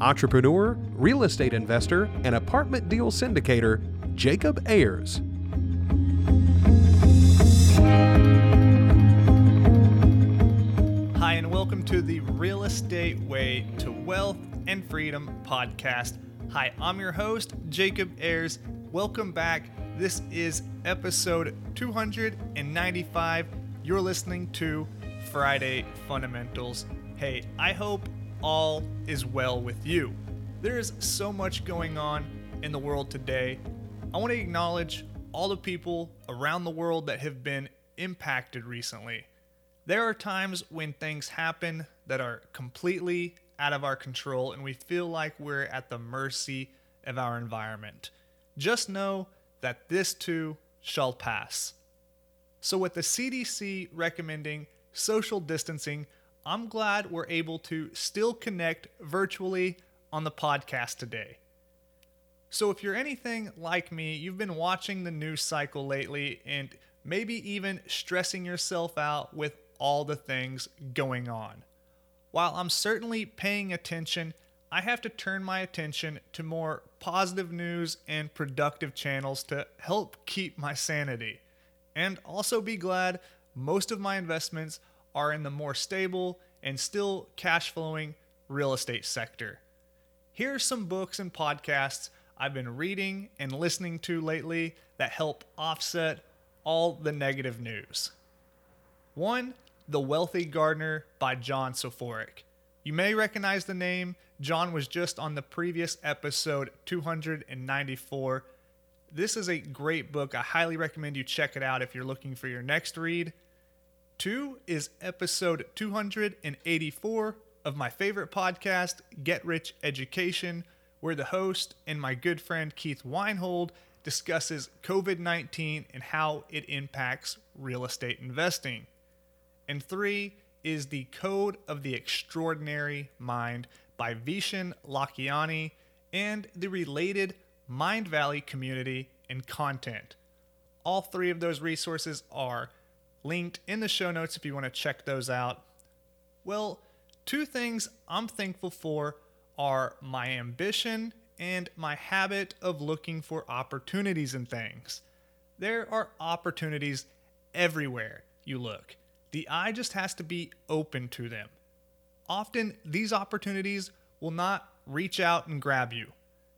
entrepreneur, real estate investor, and apartment deal syndicator, Jacob Ayers. Hi, and welcome to the Real Estate Way to Wealth and Freedom podcast. Hi, I'm your host, Jacob Ayers. Welcome back. This is episode 295. You're listening to Friday Fundamentals. Hey, I hope all is well with you. There is so much going on in the world today. I want to acknowledge all the people around the world that have been impacted recently. There are times when things happen that are completely out of our control and we feel like we're at the mercy of our environment. Just know that this too shall pass. So, with the CDC recommending social distancing, I'm glad we're able to still connect virtually on the podcast today. So, if you're anything like me, you've been watching the news cycle lately and maybe even stressing yourself out with all the things going on. While I'm certainly paying attention, I have to turn my attention to more positive news and productive channels to help keep my sanity. And also be glad most of my investments are in the more stable and still cash flowing real estate sector. Here are some books and podcasts I've been reading and listening to lately that help offset all the negative news. One, The Wealthy Gardener by John Soforic. You may recognize the name. John was just on the previous episode 294. This is a great book. I highly recommend you check it out if you're looking for your next read. Two is episode 284 of my favorite podcast, Get Rich Education, where the host and my good friend Keith Weinhold discusses COVID 19 and how it impacts real estate investing. And three is The Code of the Extraordinary Mind by Vishen Lakhiani and the related Mind Valley community and content. All three of those resources are linked in the show notes if you want to check those out. Well, two things I'm thankful for are my ambition and my habit of looking for opportunities in things. There are opportunities everywhere you look. The eye just has to be open to them. Often, these opportunities will not reach out and grab you.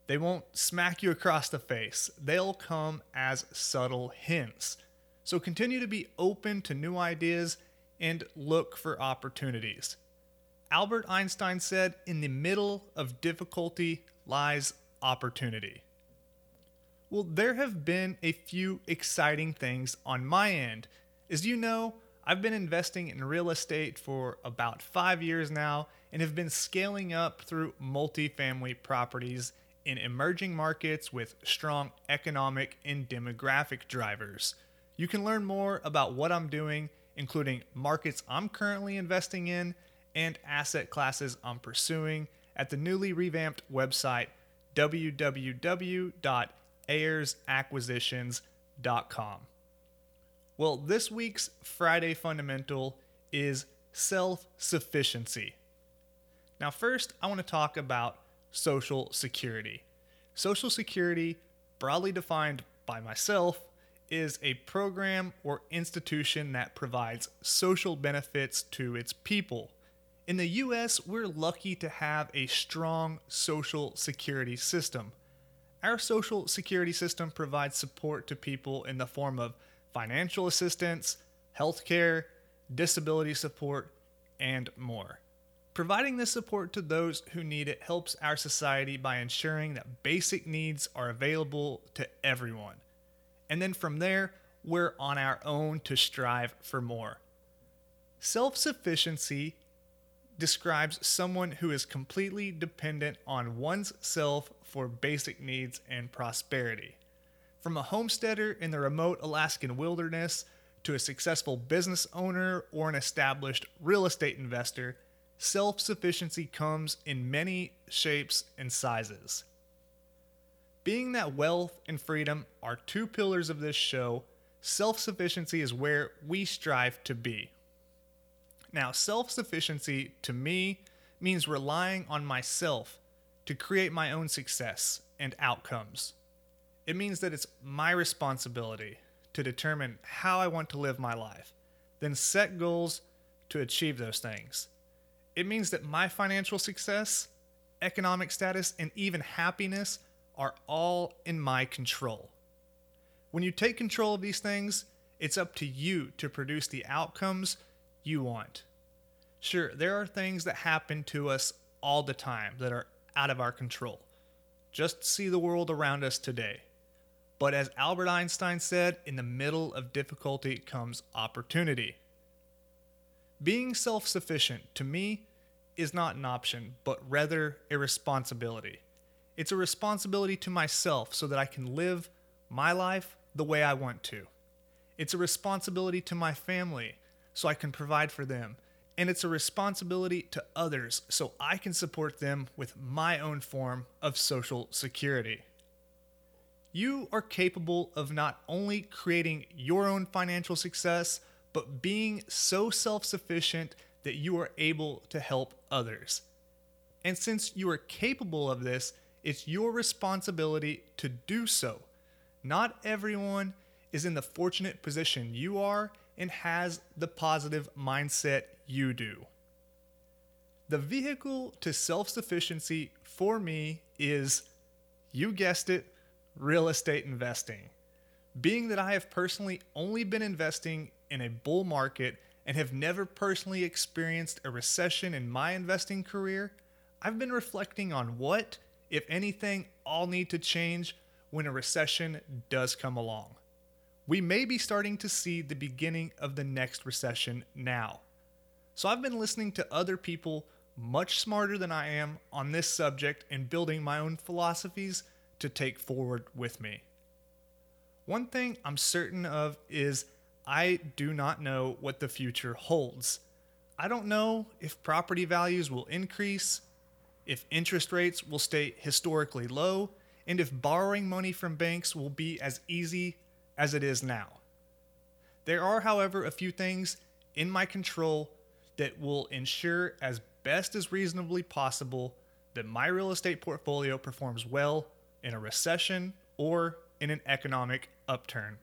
They won't smack you across the face. They'll come as subtle hints. So continue to be open to new ideas and look for opportunities. Albert Einstein said, In the middle of difficulty lies opportunity. Well, there have been a few exciting things on my end. As you know, I've been investing in real estate for about five years now and have been scaling up through multifamily properties in emerging markets with strong economic and demographic drivers. You can learn more about what I'm doing, including markets I'm currently investing in and asset classes I'm pursuing at the newly revamped website www.ayersacquisitions.com. Well, this week's Friday fundamental is self sufficiency. Now, first, I want to talk about Social Security. Social Security, broadly defined by myself, is a program or institution that provides social benefits to its people. In the US, we're lucky to have a strong social security system. Our social security system provides support to people in the form of financial assistance, healthcare, disability support, and more. Providing this support to those who need it helps our society by ensuring that basic needs are available to everyone. And then from there, we're on our own to strive for more. Self sufficiency describes someone who is completely dependent on one's self for basic needs and prosperity. From a homesteader in the remote Alaskan wilderness to a successful business owner or an established real estate investor, self sufficiency comes in many shapes and sizes. Being that wealth and freedom are two pillars of this show, self sufficiency is where we strive to be. Now, self sufficiency to me means relying on myself to create my own success and outcomes. It means that it's my responsibility to determine how I want to live my life, then set goals to achieve those things. It means that my financial success, economic status, and even happiness are all in my control. When you take control of these things, it's up to you to produce the outcomes you want. Sure, there are things that happen to us all the time that are out of our control. Just see the world around us today. But as Albert Einstein said, in the middle of difficulty comes opportunity. Being self sufficient, to me, is not an option, but rather a responsibility. It's a responsibility to myself so that I can live my life the way I want to. It's a responsibility to my family so I can provide for them. And it's a responsibility to others so I can support them with my own form of social security. You are capable of not only creating your own financial success, but being so self sufficient that you are able to help others. And since you are capable of this, it's your responsibility to do so. Not everyone is in the fortunate position you are and has the positive mindset you do. The vehicle to self sufficiency for me is, you guessed it, real estate investing. Being that I have personally only been investing in a bull market and have never personally experienced a recession in my investing career, I've been reflecting on what, if anything, I'll need to change when a recession does come along. We may be starting to see the beginning of the next recession now. So I've been listening to other people much smarter than I am on this subject and building my own philosophies to take forward with me. One thing I'm certain of is I do not know what the future holds. I don't know if property values will increase, if interest rates will stay historically low, and if borrowing money from banks will be as easy as it is now. There are, however, a few things in my control that will ensure as best as reasonably possible that my real estate portfolio performs well in a recession or in an economic upturn.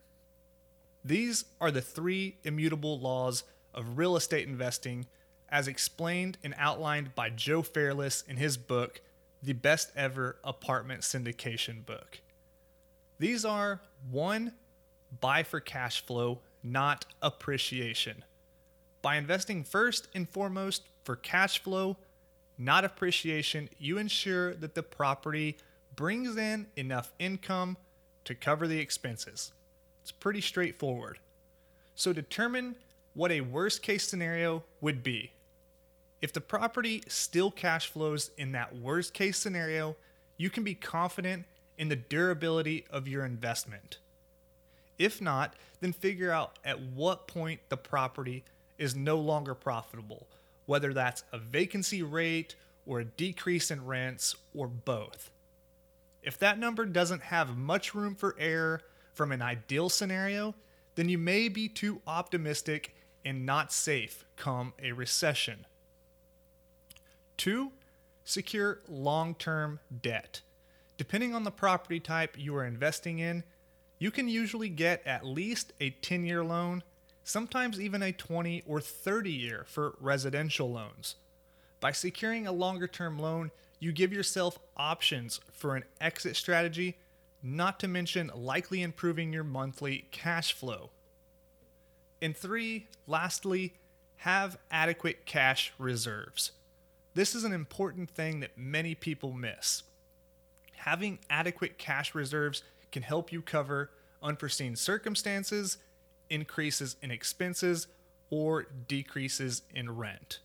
These are the three immutable laws of real estate investing as explained and outlined by Joe Fairless in his book, The Best Ever Apartment Syndication Book. These are one, buy for cash flow, not appreciation. By investing first and foremost for cash flow, not appreciation, you ensure that the property brings in enough income to cover the expenses. It's pretty straightforward. So determine what a worst case scenario would be. If the property still cash flows in that worst case scenario, you can be confident in the durability of your investment. If not, then figure out at what point the property is no longer profitable, whether that's a vacancy rate or a decrease in rents or both. If that number doesn't have much room for error from an ideal scenario, then you may be too optimistic and not safe come a recession. Two, secure long term debt. Depending on the property type you are investing in, you can usually get at least a 10 year loan, sometimes even a 20 or 30 year for residential loans. By securing a longer term loan, you give yourself options for an exit strategy, not to mention likely improving your monthly cash flow. And three, lastly, have adequate cash reserves. This is an important thing that many people miss. Having adequate cash reserves can help you cover unforeseen circumstances, increases in expenses, or decreases in rent.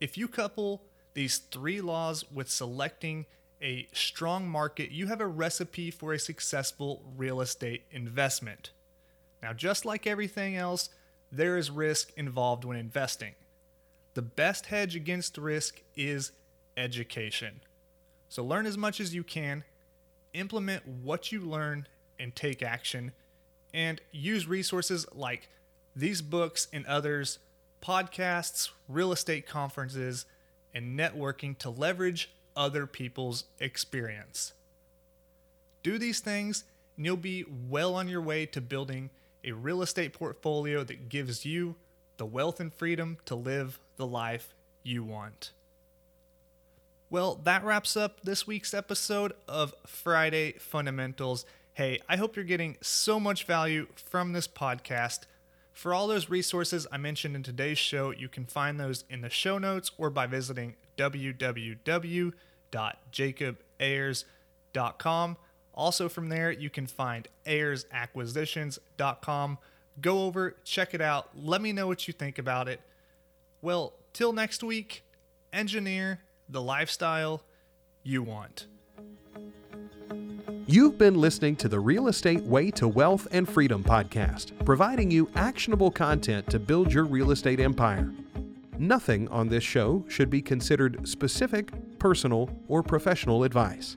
If you couple these three laws with selecting a strong market, you have a recipe for a successful real estate investment. Now, just like everything else, there is risk involved when investing. The best hedge against risk is education. So, learn as much as you can, implement what you learn, and take action, and use resources like these books and others, podcasts, real estate conferences, and networking to leverage other people's experience. Do these things, and you'll be well on your way to building a real estate portfolio that gives you the wealth and freedom to live the life you want. Well, that wraps up this week's episode of Friday Fundamentals. Hey, I hope you're getting so much value from this podcast. For all those resources I mentioned in today's show, you can find those in the show notes or by visiting www.jacobayers.com. Also, from there, you can find ayersacquisitions.com. Go over, check it out, let me know what you think about it. Well, till next week, engineer the lifestyle you want. You've been listening to the Real Estate Way to Wealth and Freedom podcast, providing you actionable content to build your real estate empire. Nothing on this show should be considered specific, personal, or professional advice.